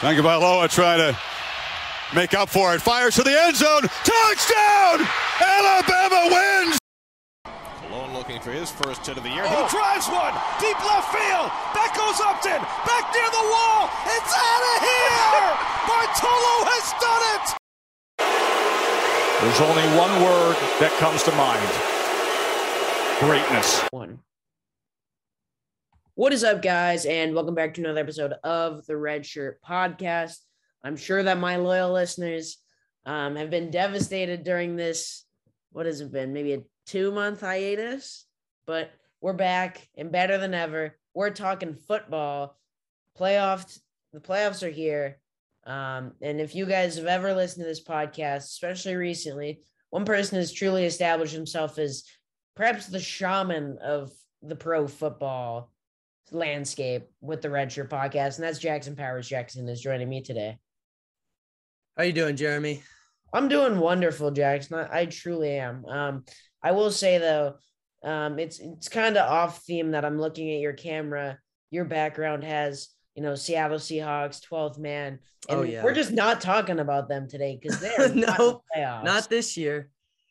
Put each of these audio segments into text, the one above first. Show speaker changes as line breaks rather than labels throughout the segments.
Tagovailoa trying to make up for it. Fires to the end zone. Touchdown! Alabama wins!
Malone looking for his first hit of the year. He oh. drives one. Deep left field. Back goes Upton. Back near the wall. It's out of here! Bartolo has done it!
There's only one word that comes to mind greatness.
One. What is up, guys, and welcome back to another episode of the Red Shirt Podcast. I'm sure that my loyal listeners um, have been devastated during this. What has it been? Maybe a two month hiatus, but we're back and better than ever. We're talking football. Playoffs. The playoffs are here. Um, and if you guys have ever listened to this podcast, especially recently, one person has truly established himself as perhaps the shaman of the pro football landscape with the Red Shirt podcast, and that's Jackson Powers. Jackson is joining me today.
How you doing, Jeremy?
I'm doing wonderful, Jackson. I, I truly am. Um, I will say though, um, it's it's kind of off theme that I'm looking at your camera. Your background has you know Seattle Seahawks, 12th man, and
Oh, yeah.
we're just not talking about them today because they're not, the playoffs.
Not this year.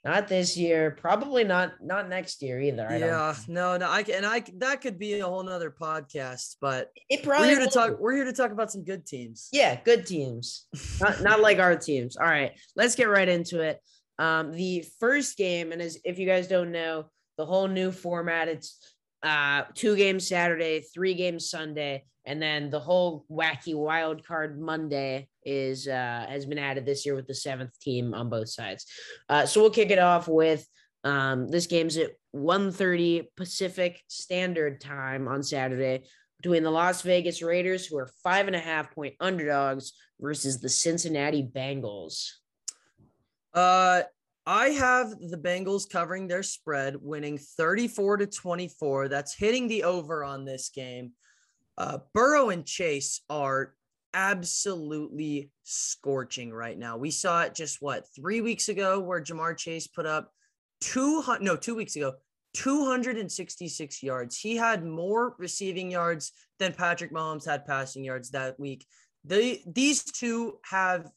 Not this year, probably not not next year either. I don't
yeah, no, no. I can, and I that could be a whole nother podcast, but
it probably we're
here to talk. We're here to talk about some good teams.
Yeah, good teams. not, not like our teams. All right, let's get right into it. Um, the first game, and as if you guys don't know, the whole new format, it's uh two games Saturday, three games Sunday, and then the whole wacky wild card Monday is uh has been added this year with the seventh team on both sides. Uh so we'll kick it off with um this game's at 1:30 Pacific Standard Time on Saturday between the Las Vegas Raiders, who are five and a half point underdogs, versus the Cincinnati Bengals.
Uh, I have the Bengals covering their spread, winning 34 to 24. That's hitting the over on this game. Uh, Burrow and Chase are absolutely scorching right now. We saw it just what three weeks ago, where Ja'Marr Chase put up two no two weeks ago. 266 yards. He had more receiving yards than Patrick Mahomes had passing yards that week. They these two have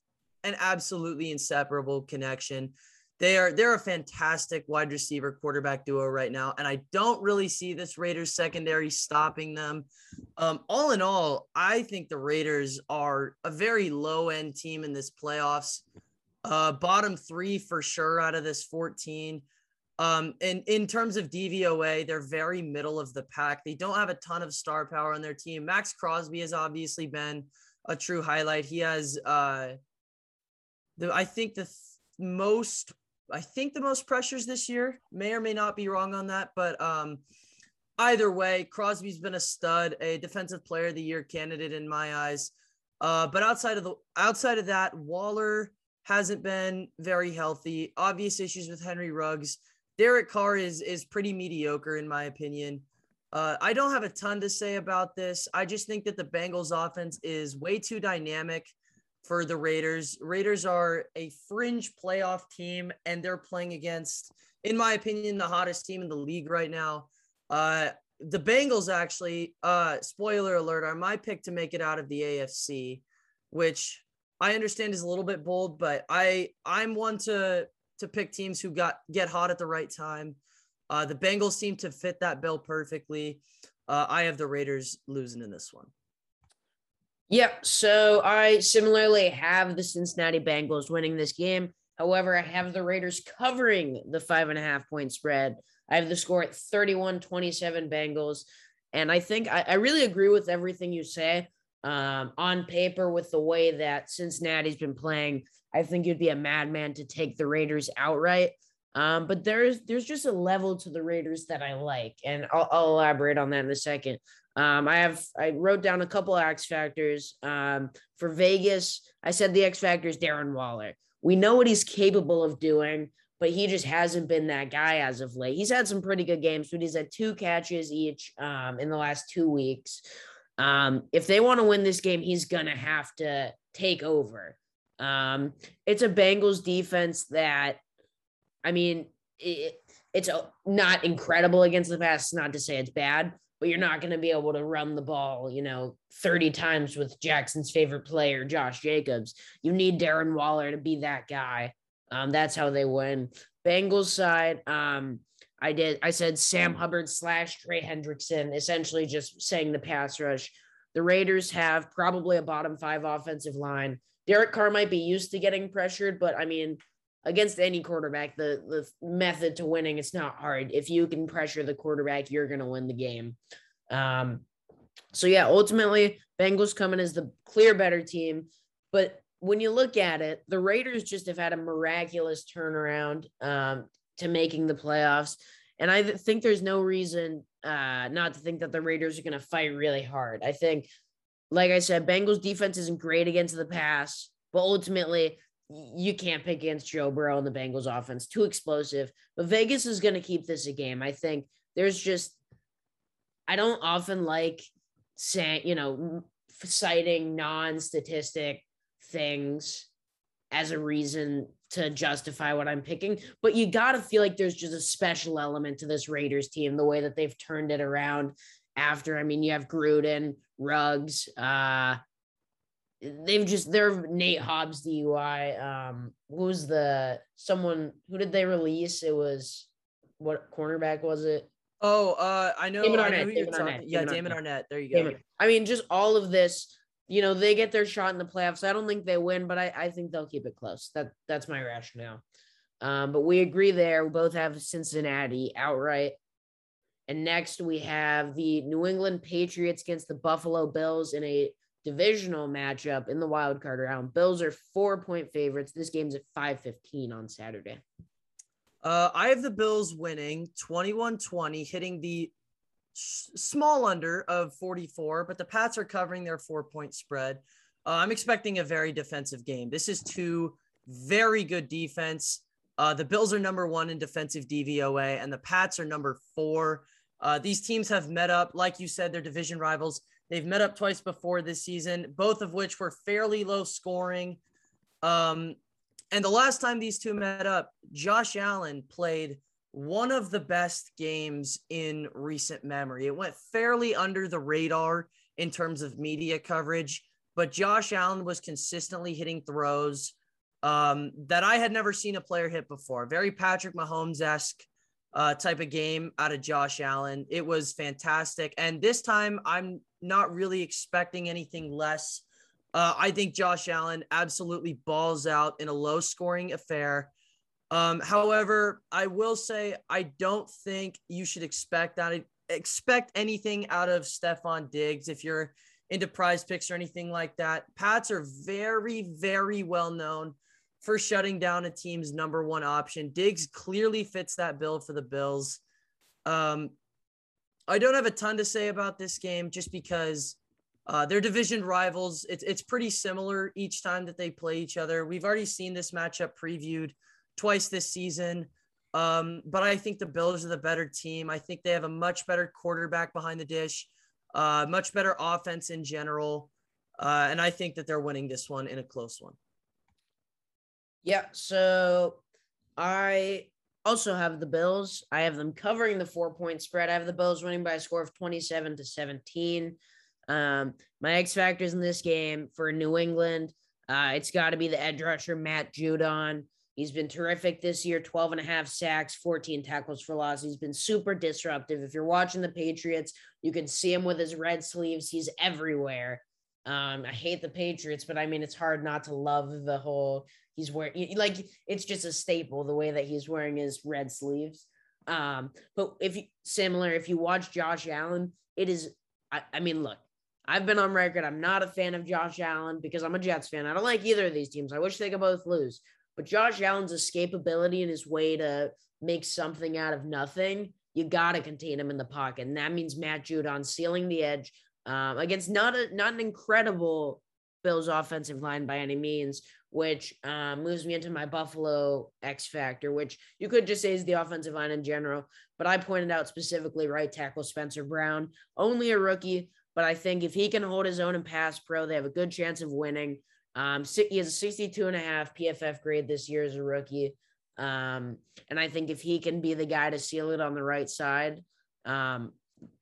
an absolutely inseparable connection. They are they're a fantastic wide receiver quarterback duo right now, and I don't really see this Raiders secondary stopping them. Um, all in all, I think the Raiders are a very low end team in this playoffs. Uh, bottom three for sure out of this 14. Um, and in terms of DVOA, they're very middle of the pack. They don't have a ton of star power on their team. Maxx Crosby has obviously been a true highlight. He has uh the I think the th- most I think the most pressures this year. May or may not be wrong on that, but um either way, Crosby's been a stud, a defensive player of the year candidate in my eyes. Uh but outside of the outside of that, Waller hasn't been very healthy. Obvious issues with Henry Ruggs. Derek Carr is is pretty mediocre in my opinion. Uh, I don't have a ton to say about this. I just think that the Bengals offense is way too dynamic for the Raiders. Raiders are a fringe playoff team, and they're playing against, in my opinion, the hottest team in the league right now. Uh, the Bengals actually, uh, spoiler alert, are my pick to make it out of the AFC, which I understand is a little bit bold, but I I'm one to to pick teams who got get hot at the right time. Uh, the Bengals seem to fit that bill perfectly. Uh, I have the Raiders losing in this one.
Yep. So I similarly have the Cincinnati Bengals winning this game. However, I have the Raiders covering the five and a half point spread. I have the score at 31 27 Bengals. And I think I, I really agree with everything you say. Um, on paper, with the way that Cincinnati's been playing, I think you'd be a madman to take the Raiders outright. Um, but there's there's just a level to the Raiders that I like, and I'll, I'll elaborate on that in a second. Um, I have I wrote down a couple of X factors. Um, for Vegas, I said the X factor is Darren Waller. We know what he's capable of doing, but he just hasn't been that guy as of late. He's had some pretty good games, but he's had two catches each um, in the last two weeks. Um, if they want to win this game, he's gonna have to take over. Um, it's a Bengals defense that, I mean, it, it's a, not incredible against the pass. Not to say it's bad, but you're not going to be able to run the ball, you know, 30 times with Jackson's favorite player, Josh Jacobs. You need Darren Waller to be that guy. Um, that's how they win. Bengals side, um, I did. I said Sam Hubbard slash Trey Hendrickson, essentially just saying the pass rush. The Raiders have probably a bottom five offensive line. Derek Carr might be used to getting pressured, but I mean, against any quarterback, the the method to winning it's not hard. If you can pressure the quarterback, you're gonna win the game. Um, so yeah, ultimately, Bengals coming as the clear better team, but when you look at it, the Raiders just have had a miraculous turnaround. Um, to making the playoffs. And I think there's no reason uh, not to think that the Raiders are going to fight really hard. I think, like I said, Bengals defense isn't great against the pass, but ultimately, you can't pick against Joe Burrow and the Bengals offense. Too explosive. But Vegas is going to keep this a game. I think there's just, I don't often like saying, you know, citing non statistic things as a reason to justify what I'm picking, but you got to feel like there's just a special element to this Raiders team, the way that they've turned it around after. I mean, you have Gruden, Ruggs, uh, they've just they're Nate Hobbs DUI. Um, who was the someone who did they release? It was what cornerback was it?
Oh, uh, I know.
Damon
I know
Arnette,
who you're
Damon. Arnette,
yeah,
Damon
Damon
Arnette.
Arnette. There you go.
Damn it. I mean, just all of this, you know, they get their shot in the playoffs. I don't think they win, but I, I think they'll keep it close. That that's my rationale. Um, but we agree there. We both have Cincinnati outright. And next we have the New England Patriots against the Buffalo Bills in a divisional matchup in the wild card round. Bills are four point favorites. This game's at 5:15 on Saturday.
Uh, I have the Bills winning 21 20, hitting the small under of 44, but the Pats are covering their four point spread. Uh, I'm expecting a very defensive game. This is two very good defense. Uh, the Bills are number one in defensive DVOA, and the Pats are number four. Uh, these teams have met up, like you said, they're division rivals. They've met up twice before this season, both of which were fairly low scoring. Um, and the last time these two met up, Josh Allen played one of the best games in recent memory. It went fairly under the radar in terms of media coverage, but Josh Allen was consistently hitting throws um, that I had never seen a player hit before. Very Patrick Mahomes esque uh, type of game out of Josh Allen. It was fantastic. And this time, I'm not really expecting anything less. Uh, I think Josh Allen absolutely balls out in a low scoring affair. Um, however, I will say I don't think you should expect that expect anything out of Stefon Diggs if you're into prize picks or anything like that. Pats are very, very well known for shutting down a team's number one option. Diggs clearly fits that bill for the Bills. Um, I don't have a ton to say about this game just because uh, they're division rivals. It's, it's pretty similar each time that they play each other. We've already seen this matchup previewed twice this season. Um, but I think the Bills are the better team. I think they have a much better quarterback behind the dish, uh, much better offense in general. Uh, and I think that they're winning this one in a close one.
Yeah, so I also have the Bills. I have them covering the four point spread. I have the Bills winning by a score of 27 to 17. Um, my X factors in this game for New England, uh, it's got to be the edge rusher, Matt Judon. He's been terrific this year 12 and a half sacks, 14 tackles for loss. He's been super disruptive. If you're watching the Patriots, you can see him with his red sleeves. He's everywhere. Um, I hate the Patriots, but I mean, it's hard not to love the whole he's wearing like it's just a staple the way that he's wearing his red sleeves. Um, but if you similar, if you watch Josh Allen, it is. I, I mean, look, I've been on record. I'm not a fan of Josh Allen because I'm a Jets fan. I don't like either of these teams. I wish they could both lose. But Josh Allen's escapability and his way to make something out of nothing, you got to contain him in the pocket. And that means Matt Judon sealing the edge um, against not a not an incredible Bills offensive line by any means, which um, moves me into my Buffalo X factor, which you could just say is the offensive line in general. But I pointed out specifically right tackle Spencer Brown, only a rookie, but I think if he can hold his own in pass pro, they have a good chance of winning. Um, he has a 62 and a half PFF grade this year as a rookie. Um, and I think if he can be the guy to seal it on the right side, um,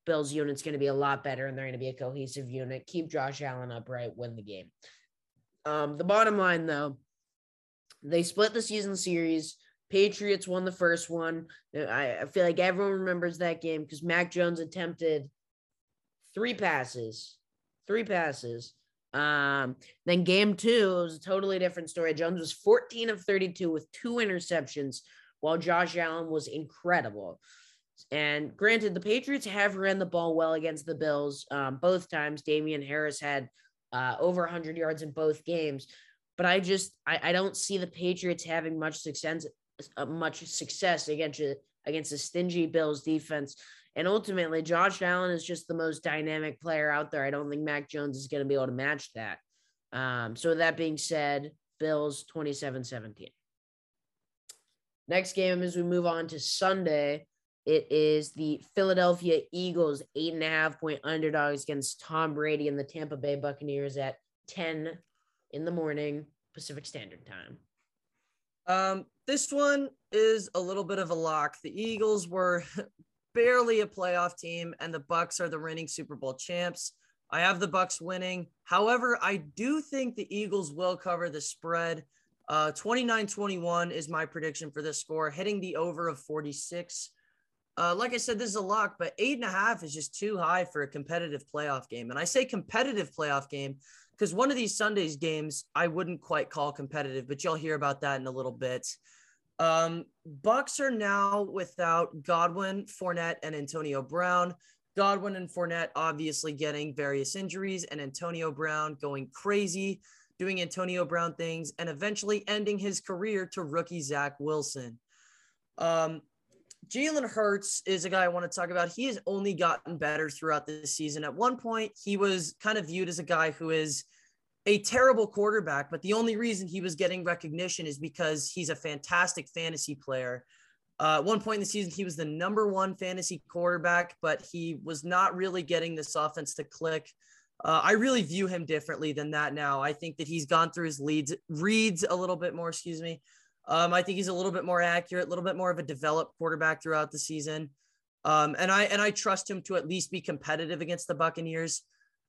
Bills unit's going to be a lot better and they're going to be a cohesive unit. Keep Josh Allen upright, win the game. Um, the bottom line, though, they split the season series. Patriots won the first one. I, I feel like everyone remembers that game because Mac Jones attempted three passes, three passes. Um, then game two it was a totally different story. Jones was 14 of 32 with two interceptions, while Josh Allen was incredible. And granted, the Patriots have ran the ball well against the Bills um, both times. Damien Harris had uh, over 100 yards in both games, but I just I, I don't see the Patriots having much success uh, much success against against a stingy Bills defense. And ultimately, Josh Allen is just the most dynamic player out there. I don't think Mac Jones is going to be able to match that. Um, so, that being said, Bills 27 17. Next game, as we move on to Sunday, it is the Philadelphia Eagles eight and a half point underdogs against Tom Brady and the Tampa Bay Buccaneers at 10 in the morning Pacific Standard Time.
Um, this one is a little bit of a lock. The Eagles were barely a playoff team, and the Bucs are the reigning Super Bowl champs. I have the Bucs winning. However, I do think the Eagles will cover the spread. Uh, 29-21 is my prediction for this score, hitting the over of 46. Uh, like I said, this is a lock, but eight and a half is just too high for a competitive playoff game. And I say competitive playoff game because one of these Sundays games I wouldn't quite call competitive, but you'll hear about that in a little bit. Um, Bucs are now without Godwin, Fournette, and Antonio Brown. Godwin and Fournette obviously getting various injuries, and Antonio Brown going crazy, doing Antonio Brown things, and eventually ending his career to rookie Zach Wilson. Um, Jalen Hurts is a guy I want to talk about. He has only gotten better throughout this season. At one point, he was kind of viewed as a guy who is a terrible quarterback, but the only reason he was getting recognition is because he's a fantastic fantasy player. Uh, at one point in the season, he was the number one fantasy quarterback, but he was not really getting this offense to click. Uh, I really view him differently than that now. I think that he's gone through his leads, reads a little bit more, excuse me. Um, I think he's a little bit more accurate, a little bit more of a developed quarterback throughout the season. Um, and I and I trust him to at least be competitive against the Buccaneers.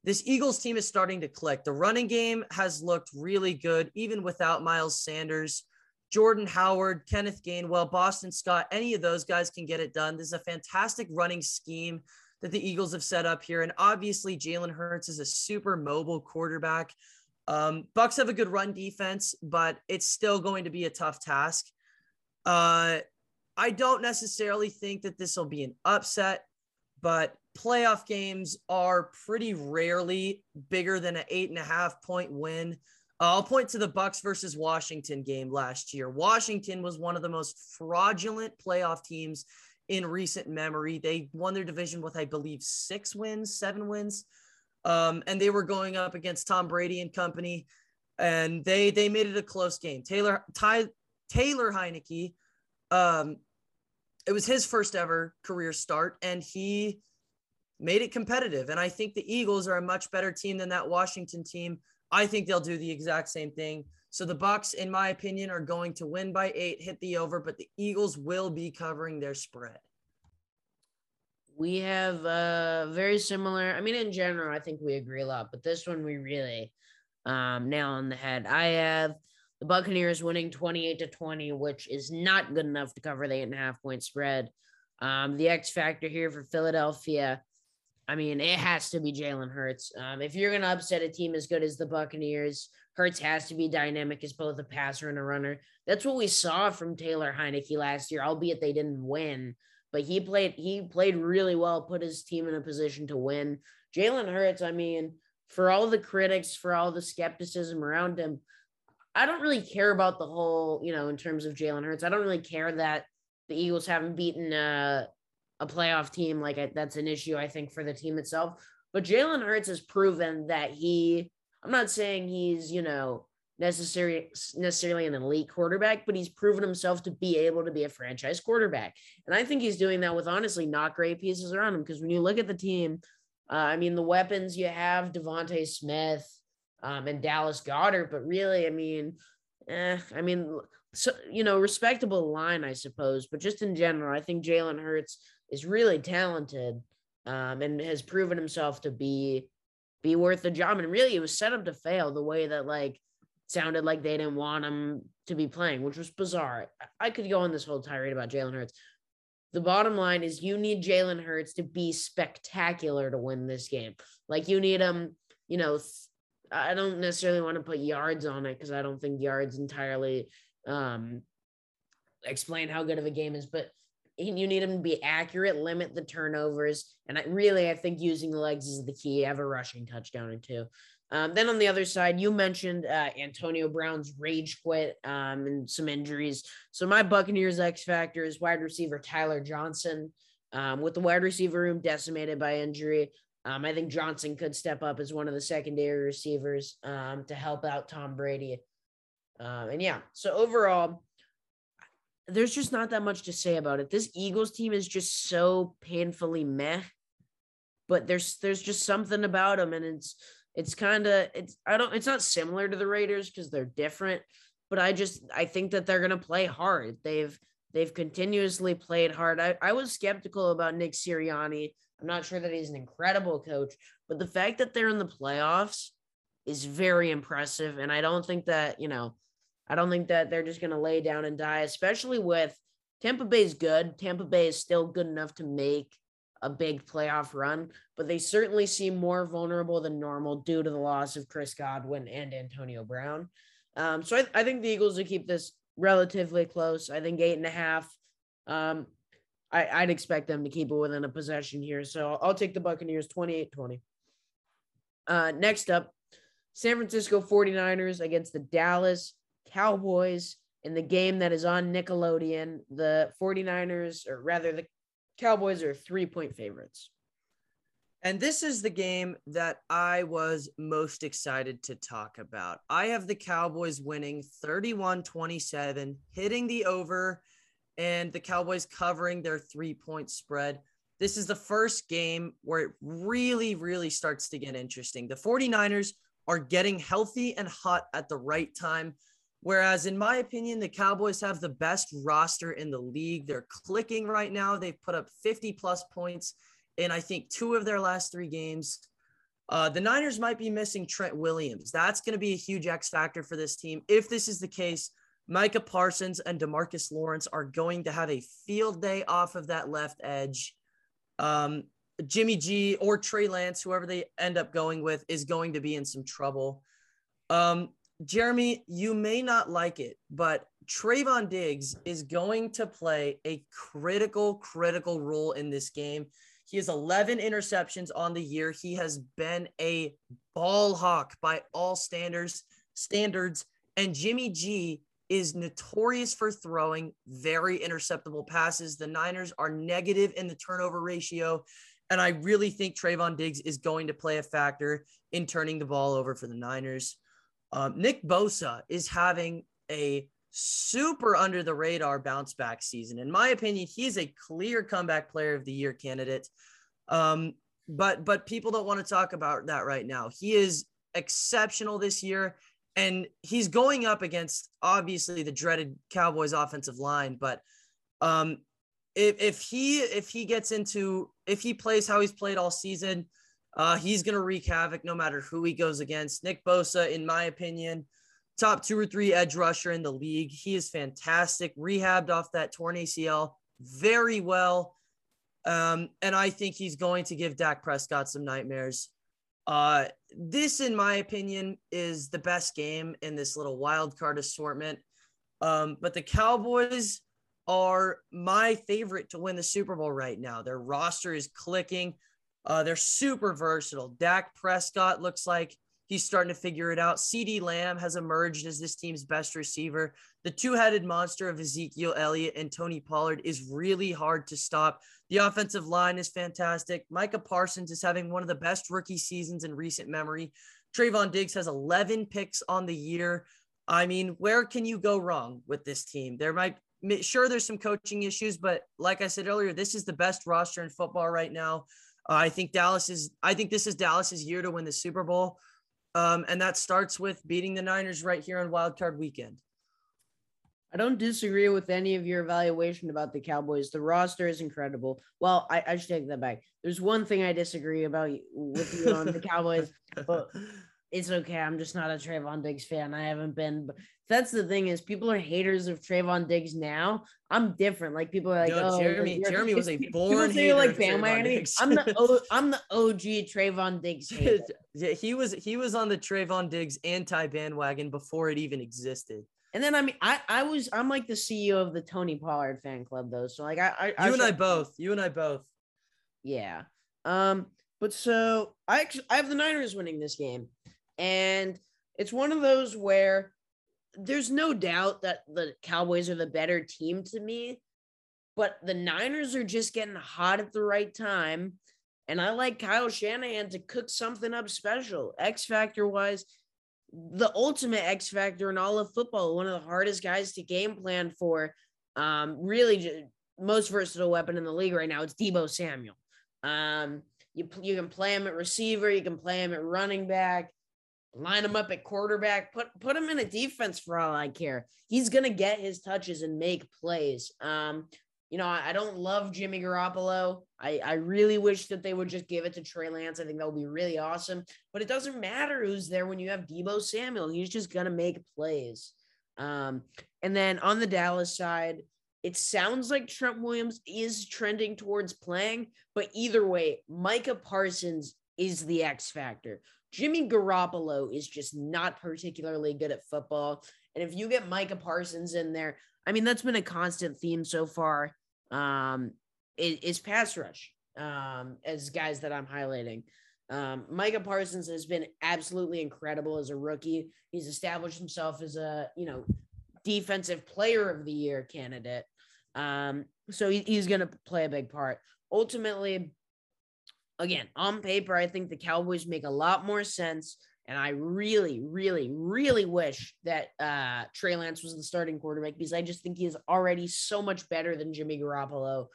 This Eagles team is starting to click. The running game has looked really good, even without Miles Sanders, Jordan Howard, Kenneth Gainwell, Boston Scott. Any of those guys can get it done. This is a fantastic running scheme that the Eagles have set up here, and obviously Jalen Hurts is a super mobile quarterback. Um, Bucs have a good run defense, but it's still going to be a tough task. Uh, I don't necessarily think that this will be an upset, but playoff games are pretty rarely bigger than an eight and a half point win. Uh, I'll point to the Bucs versus Washington game last year. Washington was one of the most fraudulent playoff teams in recent memory. They won their division with, I believe, six wins, seven wins. Um, and they were going up against Tom Brady and company, and they they made it a close game. Taylor Ty, Taylor Heinicke, um, it was his first ever career start, and he made it competitive. And I think the Eagles are a much better team than that Washington team. I think they'll do the exact same thing. So the Bucs, in my opinion, are going to win by eight, hit the over, but the Eagles will be covering their spread
we have uh very similar. I mean, in general, I think we agree a lot, but this one we really um nail on the head. I have the Buccaneers winning 28 to 20, which is not good enough to cover the eight and a half point spread. Um, the X factor here for Philadelphia, I mean, it has to be Jalen Hurts. Um, if you're going to upset a team as good as the Buccaneers, Hurts has to be dynamic as both a passer and a runner. That's what we saw from Taylor Heinicke last year, albeit they didn't win but he played he played really well, put his team in a position to win. Jalen Hurts, I mean, for all the critics, for all the skepticism around him, I don't really care about the whole, you know, in terms of Jalen Hurts. I don't really care that the Eagles haven't beaten a, a playoff team. Like I, that's an issue, I think, for the team itself. But Jalen Hurts has proven that he. I'm not saying he's, you know, necessarily necessarily an elite quarterback, but he's proven himself to be able to be a franchise quarterback. And I think he's doing that with honestly not great pieces around him. Because when you look at the team, uh, I mean, the weapons you have DeVonta Smith um, and Dallas Goedert, but really, I mean, eh, I mean, so you know, respectable line, I suppose. But just in general, I think Jalen Hurts is really talented. um, and has proven himself to be be worth the job. And really, it was set up to fail the way that like sounded like they didn't want him to be playing, which was bizarre. I could go on this whole tirade about Jalen Hurts. The bottom line is you need Jalen Hurts to be spectacular to win this game. Like you need him, you know, I don't necessarily want to put yards on it because I don't think yards entirely um, explain how good of a game is, but you need him to be accurate, limit the turnovers, and I really I think using the legs is the key. Have a rushing touchdown or two. Um, then on the other side, you mentioned uh, Antonio Brown's rage quit um, and some injuries. So my Buccaneers X factor is wide receiver Tyler Johnson. Um, with the wide receiver room decimated by injury, um, I think Johnson could step up as one of the secondary receivers um, to help out Tom Brady. Um, and yeah, so overall, there's just not that much to say about it. This Eagles team is just so painfully meh, but there's there's just something about them, and it's it's kind of it's I don't it's not similar to the Raiders because they're different, but I just I think that they're gonna play hard. They've they've continuously played hard. I, I was skeptical about Nick Sirianni. I'm not sure that he's an incredible coach, but the fact that they're in the playoffs is very impressive. And I don't think that, you know, I don't think that they're just going to lay down and die, especially with Tampa Bay's good. Tampa Bay is still good enough to make a big playoff run, but they certainly seem more vulnerable than normal due to the loss of Chris Godwin and Antonio Brown. Um, so I, I, think the Eagles will keep this relatively close. I think eight and a half. Um, I, would expect them to keep it within a possession here. So I'll, I'll take the Buccaneers 28 20. Uh, next up, San Francisco 49ers against the Dallas Cowboys in the game that is on Nickelodeon. The 49ers, or rather, the Cowboys are three point favorites.
And this is the game that I was most excited to talk about. I have the Cowboys winning 31 27, hitting the over, and the Cowboys covering their three point spread. This is the first game where it really, really starts to get interesting. The 49ers are getting healthy and hot at the right time. Whereas, in my opinion, the Cowboys have the best roster in the league. They're clicking right now. They've put up 50 plus points in, I think, two of their last three games. Uh, the Niners might be missing Trent Williams. That's going to be a huge X factor for this team. If this is the case, Micah Parsons and Demarcus Lawrence are going to have a field day off of that left edge. Um, Jimmy G or Trey Lance, whoever they end up going with, is going to be in some trouble. Um, Jeremy, you may not like it, but Trevon Diggs is going to play a critical, critical role in this game. He has 11 interceptions on the year. He has been a ball hawk by all standards. Standards, and Jimmy G is notorious for throwing very interceptable passes. The Niners are negative in the turnover ratio. And I really think Trevon Diggs is going to play a factor in turning the ball over for the Niners. Um, Nick Bosa is having a super under the radar bounce back season. In my opinion, he's a clear comeback player of the year candidate. Um, but but people don't want to talk about that right now. He is exceptional this year, and he's going up against obviously the dreaded Cowboys offensive line. But um, if if he if he gets into if he plays how he's played all season, uh, he's going to wreak havoc no matter who he goes against. Nick Bosa, in my opinion, top two or three edge rusher in the league. He is fantastic, rehabbed off that torn ACL very well. Um, and I think he's going to give Dak Prescott some nightmares. Uh, this, in my opinion, is the best game in this little wild card assortment. Um, but the Cowboys are my favorite to win the Super Bowl right now. Their roster is clicking. Uh, they're super versatile. Dak Prescott looks like he's starting to figure it out. CeeDee Lamb has emerged as this team's best receiver. The two headed monster of Ezekiel Elliott and Tony Pollard is really hard to stop. The offensive line is fantastic. Micah Parsons is having one of the best rookie seasons in recent memory. Trevon Diggs has 11 picks on the year. I mean, where can you go wrong with this team? There might, sure, there's some coaching issues, but like I said earlier, this is the best roster in football right now. Uh, I think Dallas is. I think this is Dallas's year to win the Super Bowl, um, and that starts with beating the Niners right here on Wild Card Weekend.
I don't disagree with any of your evaluation about the Cowboys. The roster is incredible. Well, I, I should take that back. There's one thing I disagree about with you on the Cowboys, but it's okay. I'm just not a Trevon Diggs fan. I haven't been. That's the thing is, people are haters of Trevon Diggs now. I'm different. Like people are like,
Yo,
oh,
Jeremy, Jeremy was a born hater
you're like
Trevon
bandwagon. I'm the o, I'm the OG Trevon Diggs hater.
yeah, he was he was on the Trevon Diggs anti bandwagon before it even existed.
And then I mean, I I was I'm like the CEO of the Tony Pollard fan club though. So like I I
You and I both. You and I both.
Yeah. Um, but so I actually I have the Niners winning this game. And it's one of those where there's no doubt that the Cowboys are the better team to me, but the Niners are just getting hot at the right time. And I like Kyle Shanahan to cook something up special, X factor wise. The ultimate X factor in all of football, one of the hardest guys to game plan for. Um, really, most versatile weapon in the league right now. It's Deebo Samuel. Um, you you can play him at receiver, you can play him at running back, line him up at quarterback, put put him in a defense for all I care. He's gonna get his touches and make plays. Um, you know, I, I don't love Jimmy Garoppolo. I, I really wish that they would just give it to Trey Lance. I think that would be really awesome. But it doesn't matter who's there when you have Deebo Samuel. He's just gonna make plays. Um, and then on the Dallas side, it sounds like Trent Williams is trending towards playing, but either way, Micah Parsons is the X factor. Jimmy Garoppolo is just not particularly good at football. And if you get Micah Parsons in there, I mean, that's been a constant theme so far. Um, is, is pass rush um, as guys that I'm highlighting. Um, Micah Parsons has been absolutely incredible as a rookie. He's established himself as a, you know, defensive player of the year candidate. Um, so he, he's going to play a big part. Ultimately, again, on paper, I think the Cowboys make a lot more sense. And I really, really, really wish that uh, Trey Lance was the starting quarterback because I just think he is already so much better than Jimmy Garoppolo.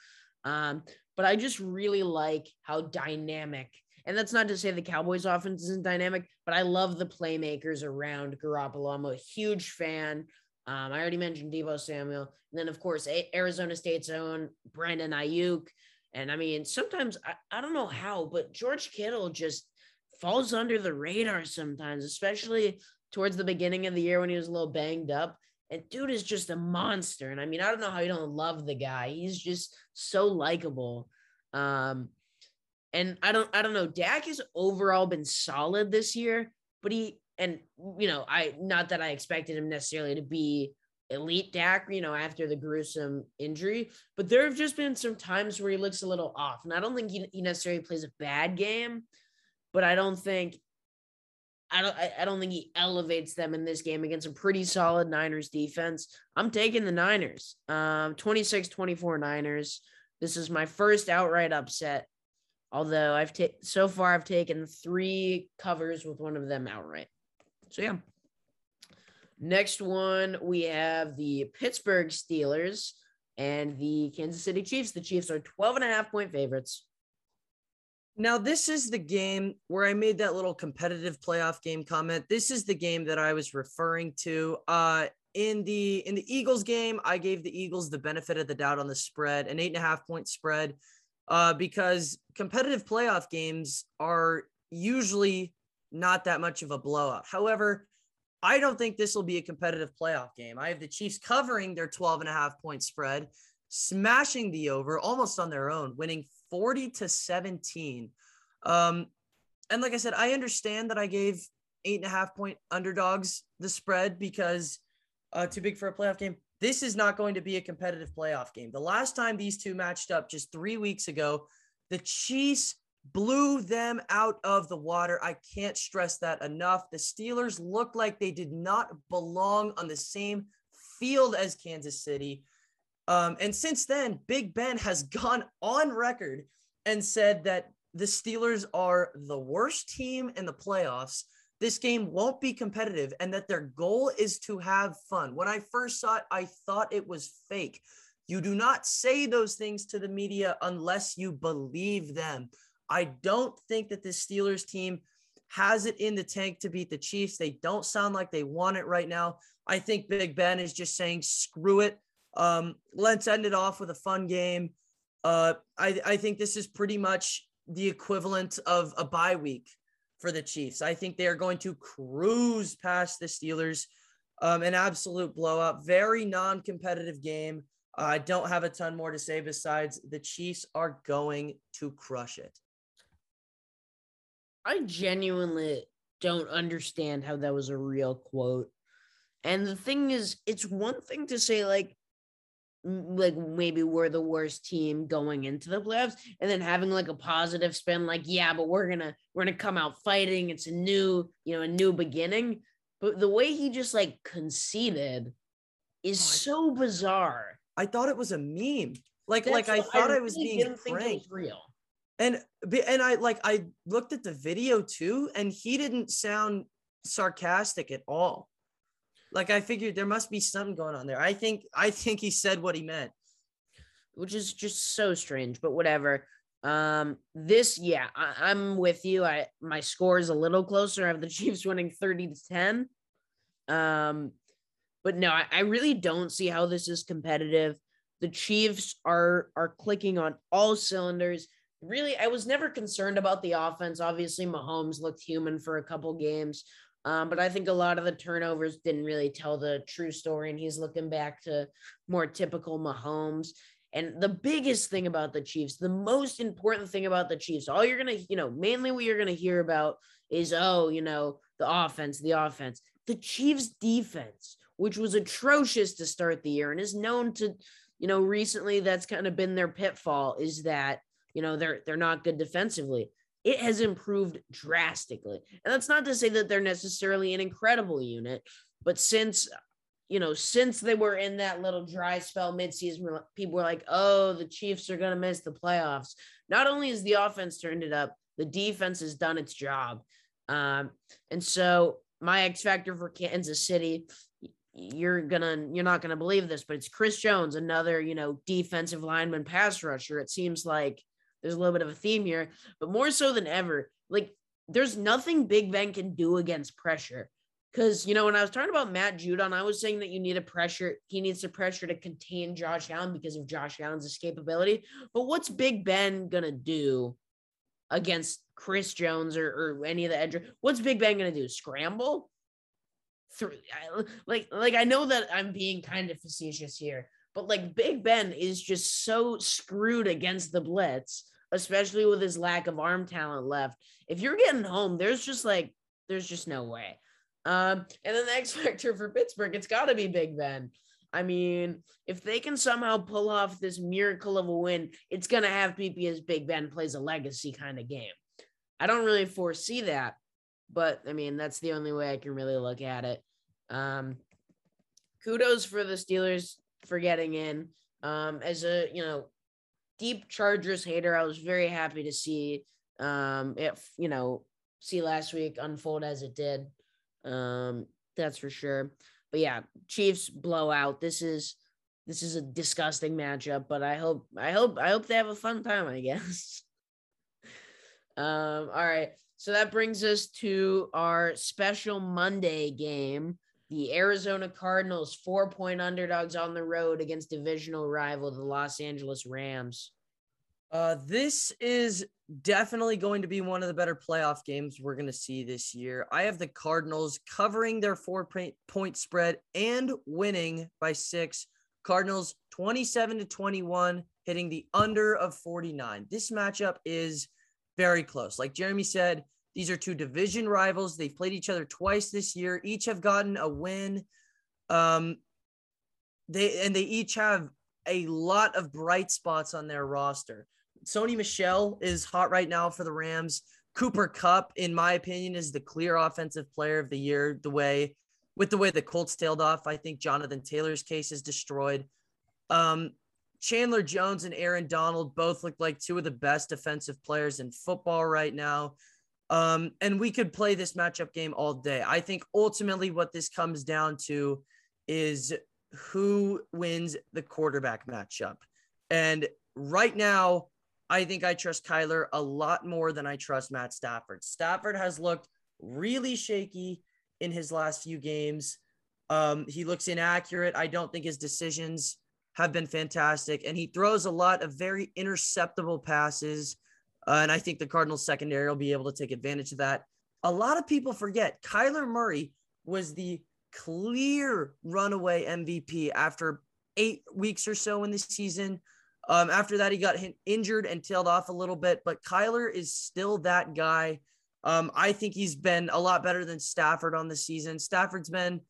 Um, but I just really like how dynamic, and that's not to say the Cowboys offense isn't dynamic, but I love the playmakers around Garoppolo. I'm a huge fan. Um, I already mentioned Deebo Samuel. And then, of course, Arizona State's own Brandon Aiyuk. And I mean, sometimes I, I don't know how, but George Kittle just falls under the radar sometimes, especially towards the beginning of the year when he was a little banged up. And dude is just a monster. And I mean, I don't know how you don't love the guy. He's just so likable. Um, and I don't I don't know. Dak has overall been solid this year, but he and you know, I not that I expected him necessarily to be elite Dak, you know, after the gruesome injury, but there have just been some times where he looks a little off. And I don't think he, necessarily plays a bad game, but I don't think I don't I, I don't think he elevates them in this game against a pretty solid Niners defense. I'm taking the Niners. Um 26-24 Niners. This is my first outright upset. Although I've taken so far I've taken 3 covers with one of them outright. So yeah. Next one we have the Pittsburgh Steelers and the Kansas City Chiefs. The Chiefs are 12 and a half point favorites.
Now, this is the game where I made that little competitive playoff game comment. This is the game that I was referring to. Uh, in the in the Eagles game, I gave the Eagles the benefit of the doubt on the spread, an eight and a half point spread, uh, because competitive playoff games are usually not that much of a blowout. However, I don't think this will be a competitive playoff game. I have the Chiefs covering their 12 and a half point spread, smashing the over almost on their own, winning 40 to 17. Um, and like I said, I understand that I gave eight and a half point underdogs the spread because uh, too big for a playoff game. This is not going to be a competitive playoff game. The last time these two matched up just three weeks ago, the Chiefs blew them out of the water. I can't stress that enough. The Steelers looked like they did not belong on the same field as Kansas City. Um, and since then, Big Ben has gone on record and said that the Steelers are the worst team in the playoffs. This game won't be competitive and that their goal is to have fun. When I first saw it, I thought it was fake. You do not say those things to the media unless you believe them. I don't think that this Steelers team has it in the tank to beat the Chiefs. They don't sound like they want it right now. I think Big Ben is just saying, screw it. Um, let's end it off with a fun game. Uh, I, I think this is pretty much the equivalent of a bye week for the Chiefs. I think they are going to cruise past the Steelers. Um, an absolute blowout, very non competitive game. I don't have a ton more to say besides the Chiefs are going to crush it.
I genuinely don't understand how that was a real quote. And the thing is, it's one thing to say, like, like maybe we're the worst team going into the playoffs and then having like a positive spin like yeah but we're gonna we're gonna come out fighting. It's a new you know a new beginning. But the way he just like conceded is oh, so bizarre.
I thought it was a meme. Like That's like i thought I, I was being pranked. real and and i like i looked at the video too and he didn't sound sarcastic at all like I figured there must be something going on there. I think I think he said what he meant.
Which is just so strange, but whatever. Um, this, yeah, I, am with you. I my score is a little closer. I have the Chiefs winning 30 to 10. Um, but no, I, I really don't see how this is competitive. The Chiefs are are clicking on all cylinders. Really, I was never concerned about the offense. Obviously, Mahomes looked human for a couple games. Um, but I think a lot of the turnovers didn't really tell the true story, and he's looking back to more typical Mahomes. And the biggest thing about the Chiefs, the most important thing about the Chiefs, all you're gonna, you know, mainly what you're gonna hear about is, oh, you know, the offense, the offense. The Chiefs' defense, which was atrocious to start the year and is known to, you know, recently that's kind of been their pitfall, is that you know they're they're not good defensively it has improved drastically. And that's not to say that they're necessarily an incredible unit, but since you know, since they were in that little dry spell midseason, people were like, "Oh, the Chiefs are going to miss the playoffs." Not only has the offense turned it up, the defense has done its job. Um, and so my X factor for Kansas City, you're gonna you're not gonna believe this, but it's Chris Jones, another you know defensive lineman pass rusher. It seems like there's a little bit of a theme here, but more so than ever, like there's nothing Big Ben can do against pressure. Because, you know, when I was talking about Matt Judon, I was saying that you need a pressure, he needs a pressure to contain Josh Allen because of Josh Allen's escapability. But what's Big Ben going to do against Chris Jones or, or any of the edge? What's Big Ben going to do? Scramble? Through, like, like I know that I'm being kind of facetious here, but like Big Ben is just so screwed against the blitz, especially with his lack of arm talent left. If you're getting home, there's just like there's just no way. Um, and then the X factor for Pittsburgh, it's got to be Big Ben. I mean, if they can somehow pull off this miracle of a win, it's gonna have PP as Big Ben plays a legacy kind of game. I don't really foresee that, but I mean that's the only way I can really look at it. Um, kudos for the Steelers for getting in. Um, as a you know deep Chargers hater, I was very happy to see um if you know see last week unfold as it did. Um, that's for sure. But yeah, Chiefs blowout. This is this is a disgusting matchup, but I hope I hope I hope they have a fun time, I guess. um, all right. So that brings us to our special Monday game the Arizona Cardinals, four point underdogs on the road against divisional rival, the Los Angeles Rams.
Uh, this is definitely going to be one of the better playoff games we're going to see this year. I have the Cardinals covering their four point spread and winning by six. Cardinals 27 to 21, hitting the under of 49. This matchup is very close. Like Jeremy said, these are two division rivals. They've played each other twice this year. Each have gotten a win. Um, they and they each have a lot of bright spots on their roster. Sony Michel is hot right now for the Rams. Cooper Kupp, in my opinion, is the clear offensive player of the year. The way with the way the Colts tailed off, I think Jonathan Taylor's case is destroyed. Um, Chandler Jones and Aaron Donald both look like two of the best defensive players in football right now. Um, and we could play this matchup game all day. I think ultimately what this comes down to is who wins the quarterback matchup. And right now, I think I trust Kyler a lot more than I trust Matt Stafford. Stafford has looked really shaky in his last few games. Um, he looks inaccurate. I don't think his decisions have been fantastic, and he throws a lot of very interceptable passes. Uh, and I think the Cardinals secondary will be able to take advantage of that. A lot of people forget Kyler Murray was the clear runaway MVP after eight weeks or so in the season. Um, after that, he got injured and tailed off a little bit, but Kyler is still that guy. Um, I think he's been a lot better than Stafford on the season. Stafford's been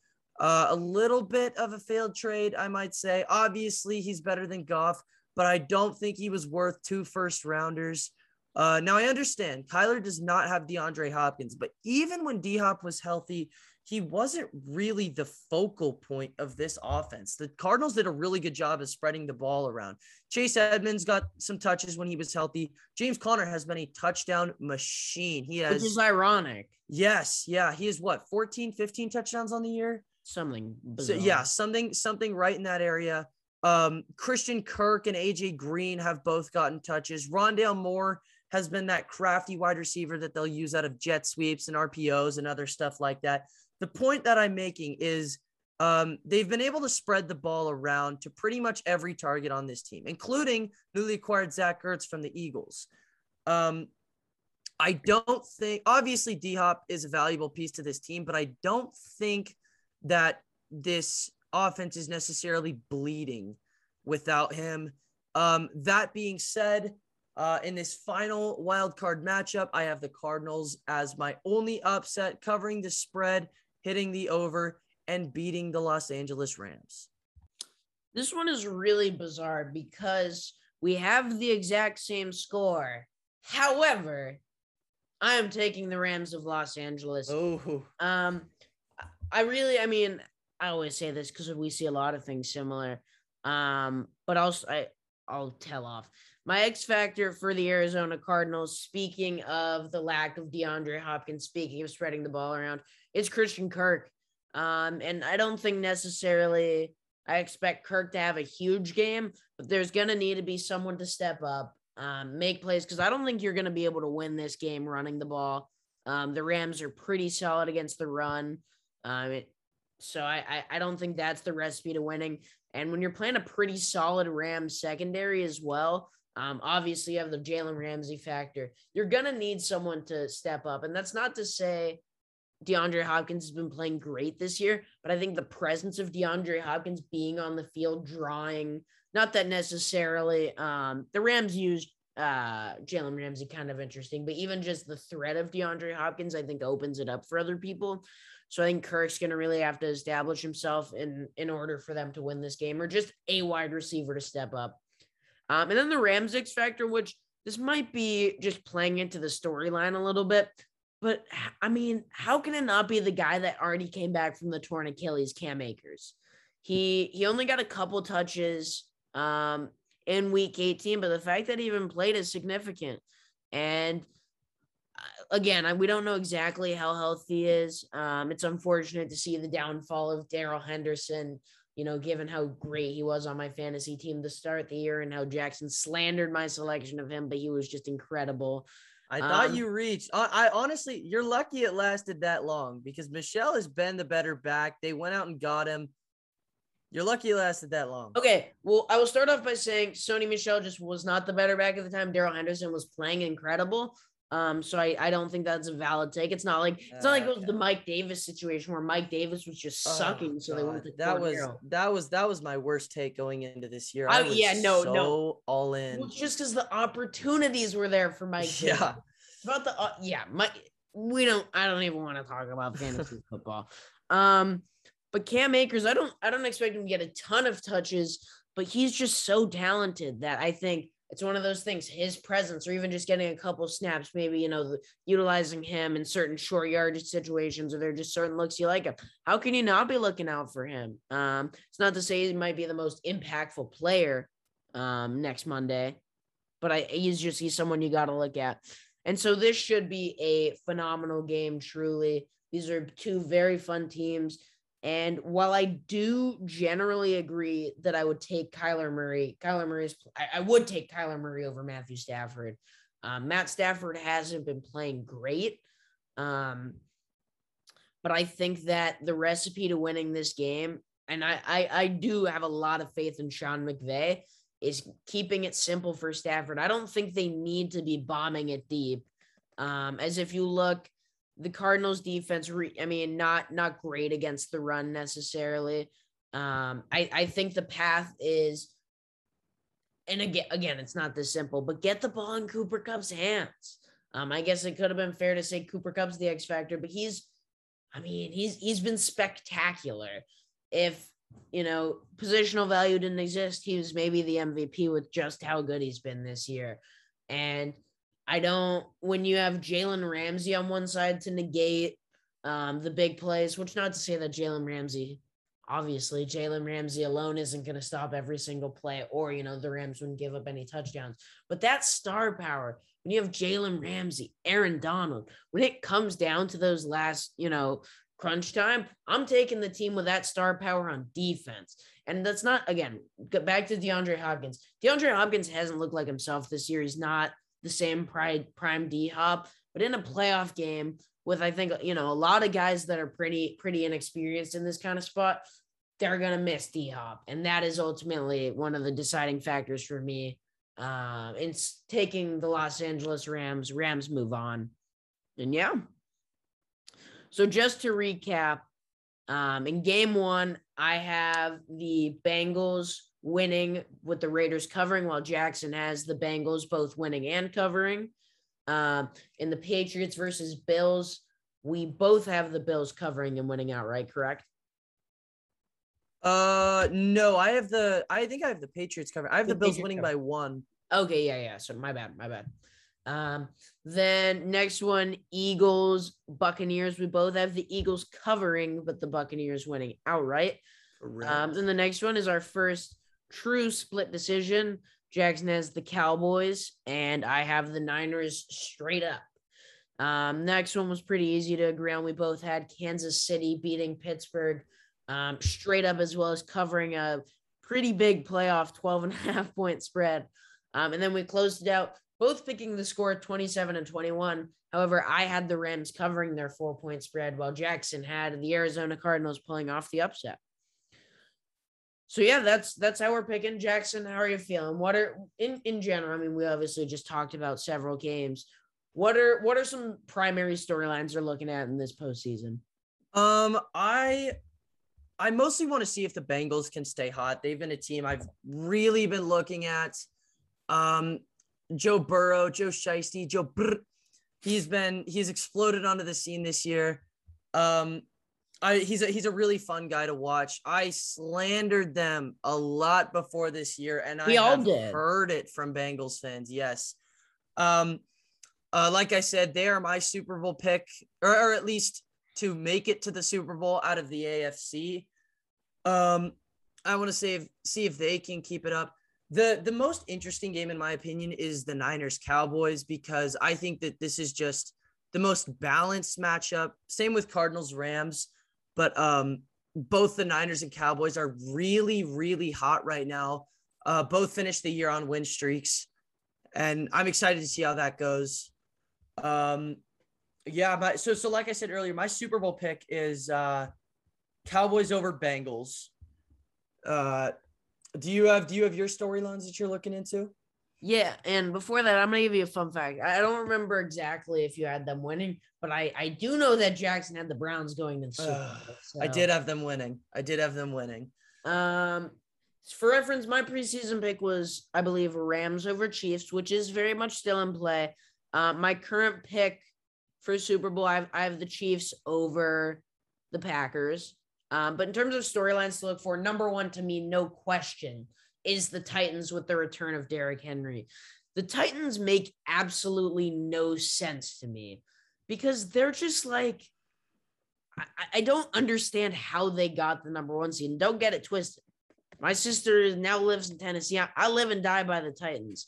uh, a little bit of a failed trade, I might say. Obviously, he's better than Goff, but I don't think he was worth two first rounders. Uh, now, I understand Kyler does not have DeAndre Hopkins, but even when D Hop was healthy, he wasn't really the focal point of this offense. The Cardinals did a really good job of spreading the ball around. Chase Edmonds got some touches when he was healthy. James Conner has been a touchdown machine. He has
Which is ironic.
Yes, yeah, he is what 14, 15 touchdowns on the year.
Something
so, yeah, something something right in that area. Um, Christian Kirk and AJ Green have both gotten touches. Rondale Moore has been that crafty wide receiver that they'll use out of jet sweeps and RPOs and other stuff like that the point that I'm making is um, they've been able to spread the ball around to pretty much every target on this team, including newly acquired Zach Ertz from the Eagles. Um, I don't think, obviously, D Hop is a valuable piece to this team, but I don't think that this offense is necessarily bleeding without him. Um, that being said, uh, in this final wild card matchup, I have the Cardinals as my only upset, covering the spread hitting the over, and beating the Los Angeles Rams.
This one is really bizarre because we have the exact same score. However, I am taking the Rams of Los Angeles.
Oh.
Um I really I mean, I always say this because we see a lot of things similar. Um, but also I I'll tell off. My X factor for the Arizona Cardinals, speaking of the lack of DeAndre Hopkins, speaking of spreading the ball around, it's Christian Kirk. Um, and I don't think necessarily I expect Kirk to have a huge game, but there's going to need to be someone to step up, um, make plays, because I don't think you're going to be able to win this game running the ball. Um, the Rams are pretty solid against the run. Um, it, so I, I, I don't think that's the recipe to winning. And when you're playing a pretty solid Rams secondary as well, um, obviously, you have the Jalen Ramsey factor. You're going to need someone to step up. And that's not to say DeAndre Hopkins has been playing great this year, but I think the presence of DeAndre Hopkins being on the field, drawing, not that necessarily um, the Rams used uh, Jalen Ramsey kind of interesting, but even just the threat of DeAndre Hopkins, I think opens it up for other people. So I think Kirk's going to really have to establish himself in in order for them to win this game, or just a wide receiver to step up. Um, and then the Rams X factor, which this might be just playing into the storyline a little bit. But I mean, how can it not be the guy that already came back from the torn Achilles, Cam Akers? He he only got a couple touches um, in week 18, but the fact that he even played is significant. And uh, again, we don't know exactly how healthy he is. Um, it's unfortunate to see the downfall of Darrell Henderson you know, given how great he was on my fantasy team to start the year and how Jackson slandered my selection of him, but he was just incredible.
I thought um, you reached. I, I, honestly, you're lucky it lasted that long because Michel has been the better back. They went out and got him. You're lucky it lasted that long.
Okay, well, I will start off by saying Sony Michel just was not the better back at the time. Darrell Henderson was playing incredible. Um, so I, I don't think that's a valid take. It's not like it's not like it was the Mike Davis situation where Mike Davis was just oh, sucking. so they went to
that was that was that was my worst take going into this year.
I, I yeah, no,
so
no,
all in.
Well, just because the opportunities were there for Mike.
Yeah,
Davis. About the uh, yeah, Mike. We don't. I don't even want to talk about fantasy football. Um, but Cam Akers, I don't. I don't expect him to get a ton of touches, but he's just so talented that I think it's one of those things his presence or even just getting a couple snaps maybe you know utilizing him in certain short yardage situations or there are just certain looks you like him how can you not be looking out for him? Um it's not to say he might be the most impactful player um next monday but i he's just he's someone you got to look at. And so this should be a phenomenal game truly. These are two very fun teams and while I do generally agree that I would take Kyler Murray, Kyler Murray's, I, I would take Kyler Murray over Matthew Stafford. Um, Matt Stafford hasn't been playing great. Um, but I think that the recipe to winning this game, and I, I, I do have a lot of faith in Sean McVay, is keeping it simple for Stafford. I don't think they need to be bombing it deep. Um, as if you look, the Cardinals defense, re- I mean, not not great against the run necessarily. Um, I, I think the path is, and again, again, it's not this simple, but get the ball in Cooper Kupp's hands. Um, I guess it could have been fair to say Cooper Kupp's the X factor, but he's, I mean, he's he's been spectacular. If you know positional value didn't exist, he was maybe the MVP with just how good he's been this year. And I don't when you have Jalen Ramsey on one side to negate um, the big plays, which not to say that Jalen Ramsey, obviously Jalen Ramsey alone isn't going to stop every single play, or you know the Rams wouldn't give up any touchdowns. But that star power when you have Jalen Ramsey, Aaron Donald, when it comes down to those last, you know, crunch time, I'm taking the team with that star power on defense. And that's not again, back to DeAndre Hopkins. DeAndre Hopkins hasn't looked like himself this year. He's not the same pride prime D hop, but in a playoff game with I think you know a lot of guys that are pretty pretty inexperienced in this kind of spot, they're gonna miss D hop, and that is ultimately one of the deciding factors for me. Uh, it's taking the Los Angeles Rams. Rams move on, and yeah. So just to recap, um, in game one, I have the Bengals winning with the Raiders covering, while Jackson has the Bengals both winning and covering. Um, in the Patriots versus Bills, we both have the Bills covering and winning outright, correct?
Uh, no, I have the. I think I have the Patriots covering. I have the, the Bills Patriots winning cover. by one.
Okay, yeah, yeah. So my bad, my bad. Um, then next one, Eagles, Buccaneers. We both have the Eagles covering, but the Buccaneers winning outright. Um, then the next one is our first true split decision. Jackson has the Cowboys, and I have the Niners straight up. Um, next one was pretty easy to agree on. We both had Kansas City beating Pittsburgh um, straight up, as well as covering a pretty big playoff 12 and a half point spread. Um, and then we closed it out, both picking the score 27 and 21. However, I had the Rams covering their four point spread, while Jackson had the Arizona Cardinals pulling off the upset. So yeah, that's that's how we're picking. Jackson, how are you feeling? What are in in general? I mean, we obviously just talked about several games. What are what are some primary storylines you're looking at in this postseason?
Um, I I mostly want to see if the Bengals can stay hot. They've been a team I've really been looking at. Um, Joe Burrow, Joe Shiesty, Joe Brr, he's been he's exploded onto the scene this year. Um, I, he's a he's a really fun guy to watch. I slandered them a lot before this year, and I have did. heard it from Bengals fans. Yes, um, uh, like I said, they are my Super Bowl pick, or, or at least to make it to the Super Bowl out of the AFC. Um, I want to see if see if they can keep it up. the The most interesting game, in my opinion, is the Niners Cowboys because I think that this is just the most balanced matchup. Same with Cardinals Rams. But um, both the Niners and Cowboys are really, really hot right now. Uh, both finished the year on win streaks, and I'm excited to see how that goes. Um, yeah, so so like I said earlier, my Super Bowl pick is uh, Cowboys over Bengals. Uh, do you have do you have your storylines that you're looking into?
Yeah, and before that, I'm gonna give you a fun fact. I don't remember exactly if you had them winning, but I I do know that Jackson had the Browns going to the Super
Bowl. So. I did have them winning. I did have them winning.
Um, for reference, my preseason pick was I believe Rams over Chiefs, which is very much still in play. Uh, my current pick for Super Bowl, I have, I have the Chiefs over the Packers. Um, but in terms of storylines to look for, number one to me, no question, is the Titans with the return of Derrick Henry. The Titans make absolutely no sense to me because they're just like, I, I don't understand how they got the number one seed. don't get it twisted. My sister now lives in Tennessee. I, live and die by the Titans.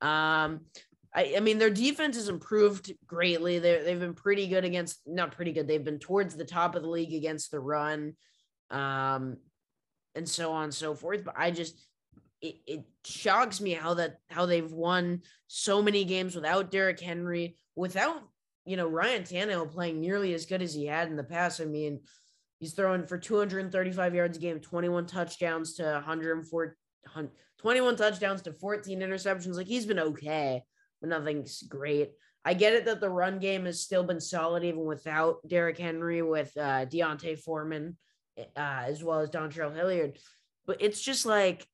Um, I, I, mean, their defense has improved greatly. they they've been pretty good against, not pretty good. They've been towards the top of the league against the run, um, and so on and so forth. But I just, it, it shocks me how that how they've won so many games without Derrick Henry, without you know, Ryan Tannehill playing nearly as good as he had in the past. I mean, he's throwing for 235 yards a game, 21 touchdowns to 104, 21 touchdowns to 14 interceptions. Like he's been okay, but nothing's great. I get it that the run game has still been solid even without Derrick Henry, with uh, D'Onta Foreman, uh, as well as Dontrell Hilliard. But it's just like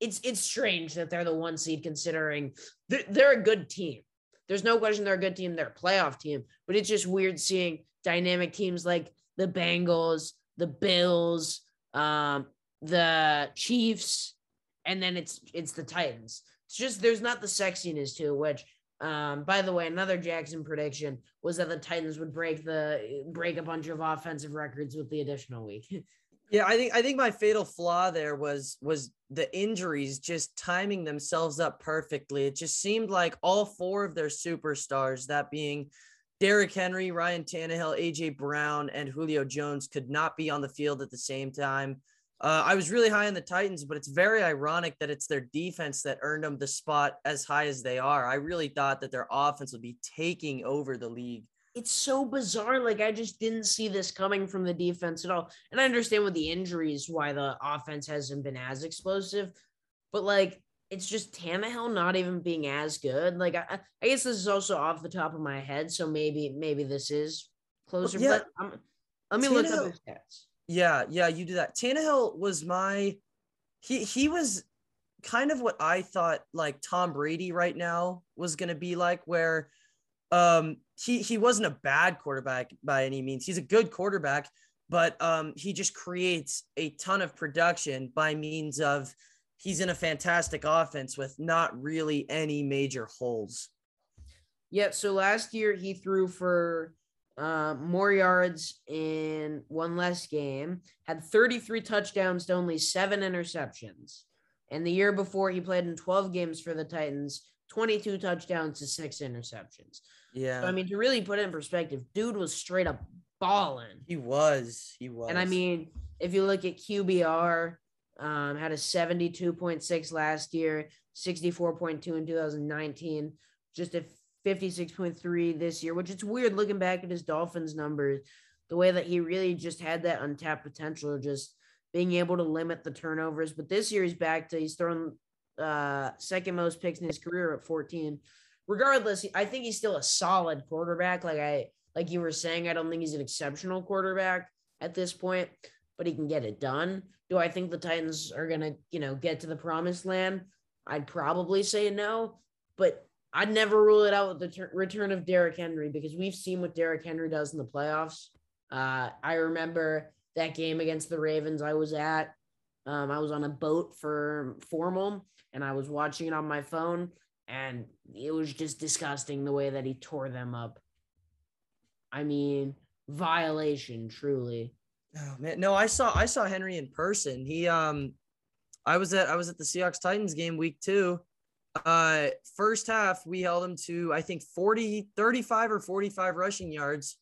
it's it's strange that they're the one seed considering they're, they're a good team. There's no question they're a good team. They're a playoff team, but it's just weird seeing dynamic teams like the Bengals, the Bills, um, the Chiefs, and then it's it's the Titans. It's just there's not the sexiness to it, which um, by the way, another Jackson prediction was that the Titans would break the break a bunch of offensive records with the additional week.
Yeah, I think I think my fatal flaw there was was the injuries just timing themselves up perfectly. It just seemed like all four of their superstars, that being Derrick Henry, Ryan Tannehill, AJ Brown, and Julio Jones, could not be on the field at the same time. Uh, I was really high on the Titans, but it's very ironic that it's their defense that earned them the spot as high as they are. I really thought that their offense would be taking over the league
it's so bizarre. Like I just didn't see this coming from the defense at all. And I understand with the injuries why the offense hasn't been as explosive, but like it's just Tannehill not even being as good. Like I, I guess this is also off the top of my head, so maybe maybe this is closer. Well, yeah. But I'm, let me Tannehill, look up his stats.
Yeah, yeah, you do that. Tannehill was my he he was kind of what I thought like Tom Brady right now was going to be like, where um he he wasn't a bad quarterback by any means. He's a good quarterback, but um he just creates a ton of production by means of he's in a fantastic offense with not really any major holes.
Yeah, so last year he threw for uh, more yards in one less game, had 33 touchdowns to only seven interceptions. And the year before, he played in 12 games for the Titans, 22 touchdowns to six interceptions.
Yeah.
So, I mean, to really put it in perspective, dude was straight up balling.
He was. He was.
And I mean, if you look at QBR, um, had a 72.6 last year, 64.2 in 2019, just a 56.3 this year, which it's weird looking back at his Dolphins numbers, the way that he really just had that untapped potential just being able to limit the turnovers. But this year he's back to he's thrown uh, second most picks in his career at 14 regardless, I think he's still a solid quarterback. Like I like you were saying, I don't think he's an exceptional quarterback at this point, but he can get it done. Do I think the Titans are gonna, you know, get to the promised land? I'd probably say no, but I'd never rule it out with the ter- return of Derrick Henry because we've seen what Derrick Henry does in the playoffs. Uh, I remember that game against the Ravens I was at. Um, I was on a boat for formal and I was watching it on my phone and it was just disgusting the way that he tore them up. I mean, violation, truly.
Oh man, no, I saw I saw Henry in person. He um I was at I was at the Seahawks Titans game week 2. Uh first half we held him to I think 40 35 or 45 rushing yards.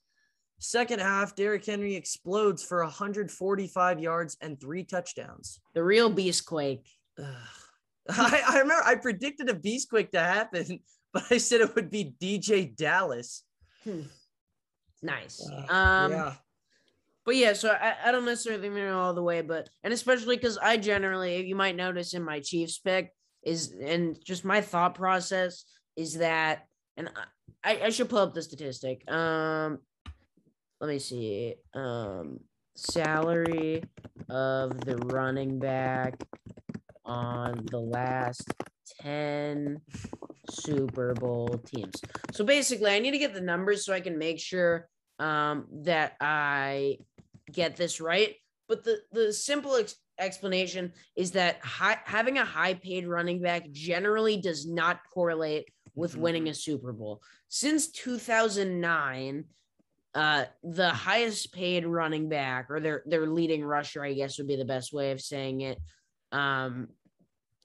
Second half Derrick Henry explodes for 145 yards and 3 touchdowns.
The real beast quake.
I, I remember I predicted a Beastquake to happen, but I said it would be DeeJay Dallas.
Hmm. Nice. Uh, um, yeah. But yeah, so I, I don't necessarily they're all the way, but and especially because I generally, you might notice in my Chiefs pick is and just my thought process is that, and I, I should pull up the statistic. Um, let me see. Um, salary of the running back on the last 10 Super Bowl teams. So basically, I need to get the numbers so I can make sure um, that I get this right. But the, the simple ex- explanation is that high, having a high paid running back generally does not correlate with mm-hmm. winning a Super Bowl. Since 2009, uh, the highest paid running back or their their leading rusher, I guess would be the best way of saying it, um,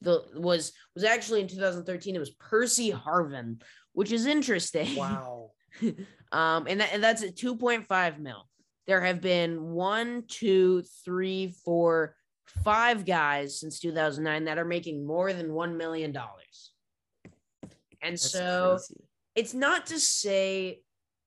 the was was actually in 2013. It was Percy Harvin, which is interesting.
Wow.
um, and that and that's at 2.5 mil. There have been one, two, three, four, five guys since 2009 that are making more than one million dollars. And that's so crazy. it's not to say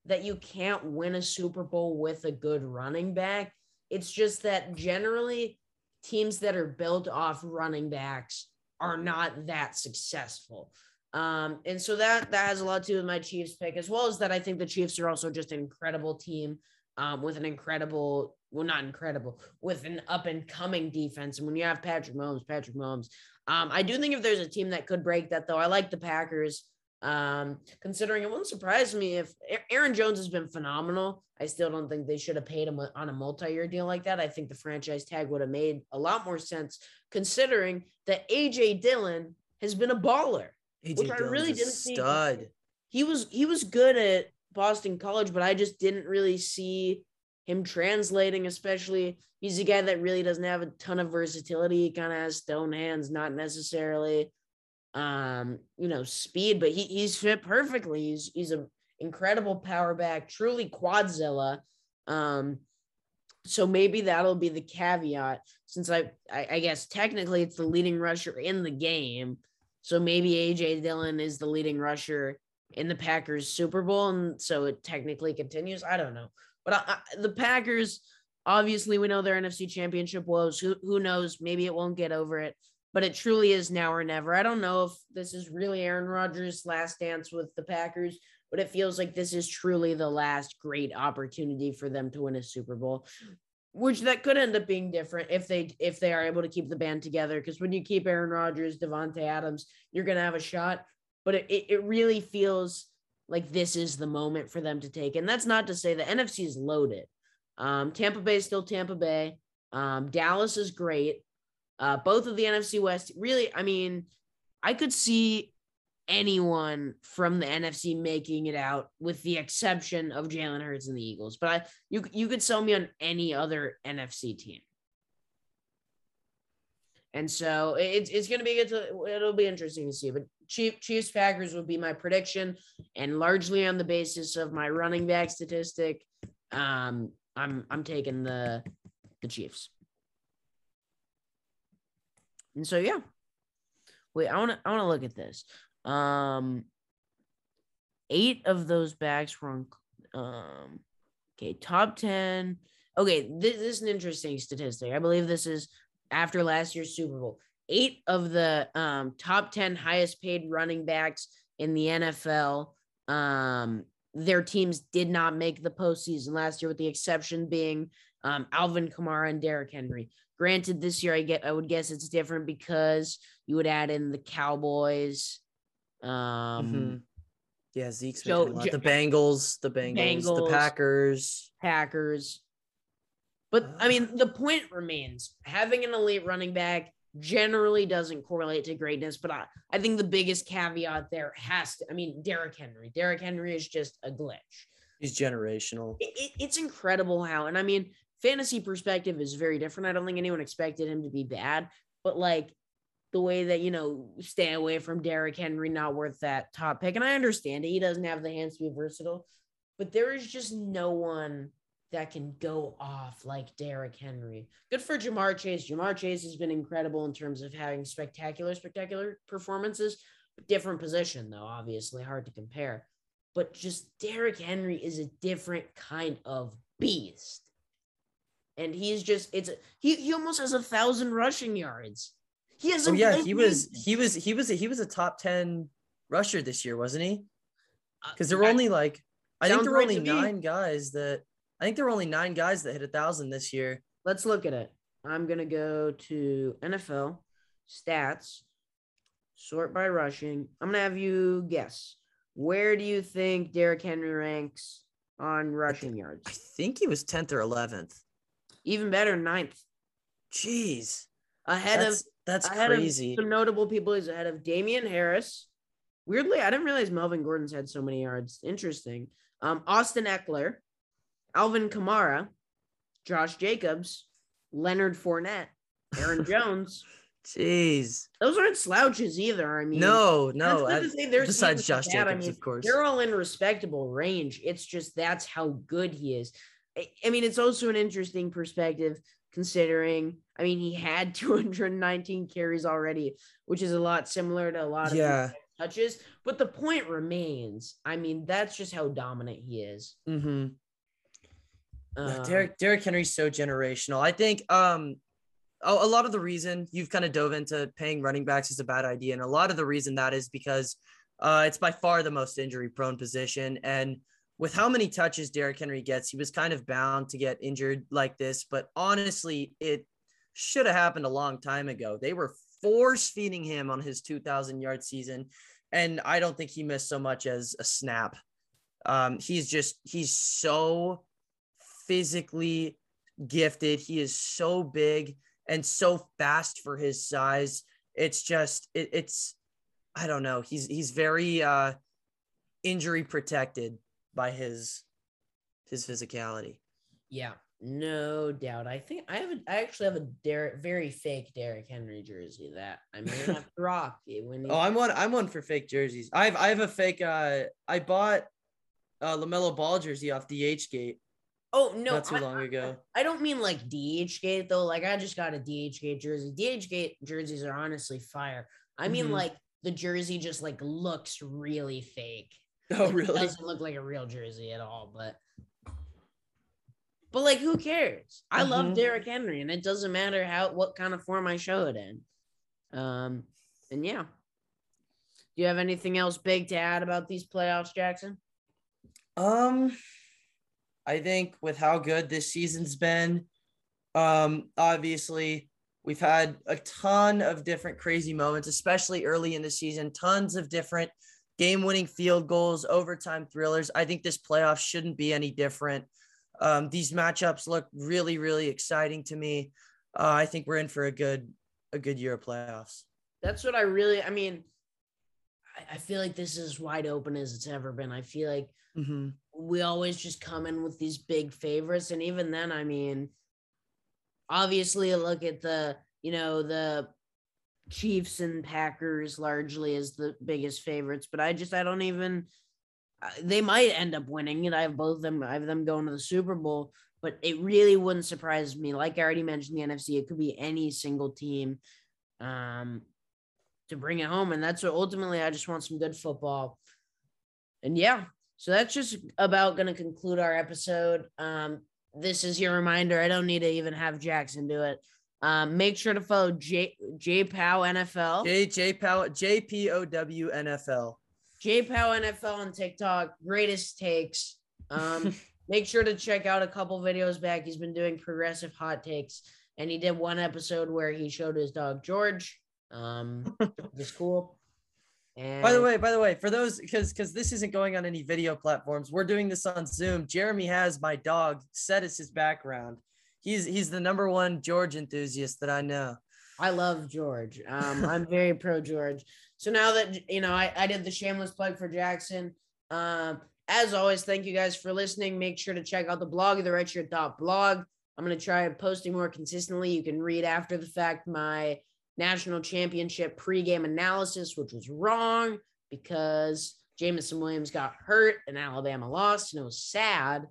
that you can't win a Super Bowl with a good running back. It's just that generally teams that are built off running backs are not that successful. Um, and so that that has a lot to do with my Chiefs pick, as well as that I think the Chiefs are also just an incredible team um, with an incredible, well, not incredible, with an up and coming defense. And when you have Patrick Mahomes, Patrick Mahomes, um, I do think if there's a team that could break that, though, I like the Packers. Um, considering it wouldn't surprise me if Aaron Jones has been phenomenal. I still don't think they should have paid him on a multi-year deal like that. I think the franchise tag would have made a lot more sense considering that AJ Dillon has been a baller,
AJ
which I really
a
didn't see.
stud.
He was he was good at Boston College, but I just didn't really see him translating, especially he's a guy that really doesn't have a ton of versatility. He kind of has stone hands, not necessarily um, you know, speed, but he he's fit perfectly. He's he's an incredible power back, truly quadzilla. Um, so maybe that'll be the caveat since I, I, I guess technically it's the leading rusher in the game. So maybe AJ Dillon is the leading rusher in the Packers Super Bowl, and so it technically continues. I don't know, but I, I, the Packers obviously we know their NFC Championship woes. Who who knows? Maybe it won't get over it but it truly is now or never. I don't know if this is really Aaron Rodgers' last dance with the Packers, but it feels like this is truly the last great opportunity for them to win a Super Bowl. Which that could end up being different if they if they are able to keep the band together. Because when you keep Aaron Rodgers, Davante Adams, you're gonna have a shot. But it, it really feels like this is the moment for them to take. And that's not to say the NFC is loaded. Um, Tampa Bay is still Tampa Bay. Um, Dallas is great. Uh, both of the NFC West, really, I mean, I could see anyone from the NFC making it out, with the exception of Jalen Hurts and the Eagles. But I, you you could sell me on any other NFC team. And so it's it's going to be. To, it'll be interesting to see. But Chief, Chiefs Packers would be my prediction, and largely on the basis of my running back statistic, um, I'm I'm taking the the Chiefs. And so yeah. Wait, I want to I want to look at this. Um eight of those backs were on um okay, top 10. Okay, this, this is an interesting statistic. I believe this is after last year's Super Bowl. Eight of the um top 10 highest paid running backs in the NFL um their teams did not make the postseason last year, with the exception being um, Alvin Kamara and Derrick Henry. Granted, this year I get I would guess it's different because you would add in the Cowboys. Um mm-hmm.
yeah, Zeke's so, the Bengals, the Bengals, Bengals, the Packers.
Packers. But I mean, the point remains having an elite running back generally doesn't correlate to greatness. But I, I think the biggest caveat there has to, I mean, Derrick Henry. Derrick Henry is just a glitch.
He's generational.
It, it, it's incredible how, and I mean, fantasy perspective is very different. I don't think anyone expected him to be bad, but like the way that, you know, stay away from Derrick Henry, not worth that top pick. And I understand it. He doesn't have the hands to be versatile, but there is just no one that can go off like Derrick Henry. Good for Ja'Marr Chase. Ja'Marr Chase has been incredible in terms of having spectacular, spectacular performances. Different position, though, obviously, hard to compare. But just Derrick Henry is a different kind of beast and he's just it's he he almost has a thousand rushing yards. He has.
Oh yeah, he was he was he was a, he was a top ten rusher this year, wasn't he? Because uh, there were only like I think there were only nine guys that I think there were only nine guys that hit a thousand this year.
Let's look at it. I'm gonna go to NFL stats, sort by rushing. I'm gonna have you guess. Where do you think Derrick Henry ranks on rushing yards?
I think he was 10th or 11th.
Even better, ninth.
Jeez.
Ahead
that's,
of
that's
ahead
crazy.
Of some notable people is ahead of Damien Harris. Weirdly, I didn't realize Melvin Gordon's had so many yards. Interesting. Um, Austin Ekeler, Alvin Kamara, Josh Jacobs, Leonard Fournette, Aaron Jones.
Jeez,
those aren't slouches either. I mean,
no, no. I, besides Josh Jacobs,
I mean,
of course,
they're all in respectable range. It's just that's how good he is. I mean, it's also an interesting perspective considering. I mean, he had 219 carries already, which is a lot similar to a lot of
yeah.
touches, but the point remains. I mean, that's just how dominant he is.
Mm-hmm.
Um,
Derrick Derrick Henry's so generational. I think um a, a lot of the reason you've kind of dove into paying running backs is a bad idea, and a lot of the reason that is because uh, it's by far the most injury prone position, and with how many touches Derrick Henry gets, he was kind of bound to get injured like this. But honestly, it should have happened a long time ago. They were force feeding him on his 2,000 yard season, and I don't think he missed so much as a snap. Um, he's just he's so physically gifted. He is so big and so fast for his size. It's just it, it's I don't know. He's he's very uh injury protected by his his physicality.
Yeah, no doubt. I think I have a, I actually have a Derrick, very fake Derrick Henry jersey that I may have to rock when. He,
Oh, I'm one. I'm one for fake jerseys. I have I have a fake. Uh, I bought uh LaMelo Ball jersey off DH Gate.
oh no,
not too
I-
long ago.
I don't mean like DH Gate though. Like I just got a DH Gate jersey. DH Gate jerseys are honestly fire. I mean
Mhm.
like the jersey just like looks really fake.
Oh,
Like, It
really?
doesn't look like a real jersey at all, but but like who cares? I love
Mhm.
Derrick Henry, and it doesn't matter how what kind of form I show it in. Um, and yeah. Do you have anything else big to add about these playoffs, Jackson?
Um, I think with how good this season's been, um, obviously we've had a ton of different crazy moments, especially early in the season. Tons of different game-winning field goals, overtime thrillers. I think this playoff shouldn't be any different. Um, these matchups look really, really exciting to me. Uh, I think we're in for a good, a good year of playoffs.
That's what I really. I mean, I, I feel like this is as wide open as it's ever been. I feel like
Mm-hmm.
we always just come in with these big favorites and even then i mean obviously look at the you know the chiefs and packers largely as the biggest favorites but i just i don't even uh, they might end up winning and i have both of them i have them going to the super bowl but it really wouldn't surprise me like i already mentioned the nfc it could be any single team um to bring it home and that's what ultimately i just want some good football and yeah so that's just about going to conclude our episode. Um, this is your reminder. I don't need to even have Jackson do it. Um, make sure to follow J J Pow NFL,
J J Pow J P O W N F L.
J Pow NFL on TikTok. Greatest takes. Um, make sure to check out a couple videos back. He's been doing progressive hot takes, and he did one episode where he showed his dog George. Um, it's cool. And
By the way, by the way, for those because because this isn't going on any video platforms, we're doing this on Zoom. Jeremy has my dog set as his background. He's he's the number one George enthusiast that I know.
I love George. Um, I'm very pro George. So now that you know, I, I did the shameless plug for Jackson. Um, as always, thank you guys for listening. Make sure to check out the blog, the redshirt dot blog. I'm gonna try posting more consistently. You can read after the fact my national championship pregame analysis, which was wrong because Jameson Williams got hurt and Alabama lost, and it was sad.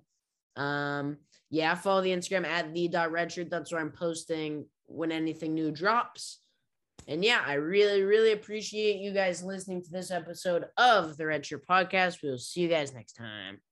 Um, yeah, follow the Instagram at the redshirt. That's where I'm posting when anything new drops. And yeah, I really, really appreciate you guys listening to this episode of the Redshirt Podcast. We will see you guys next time.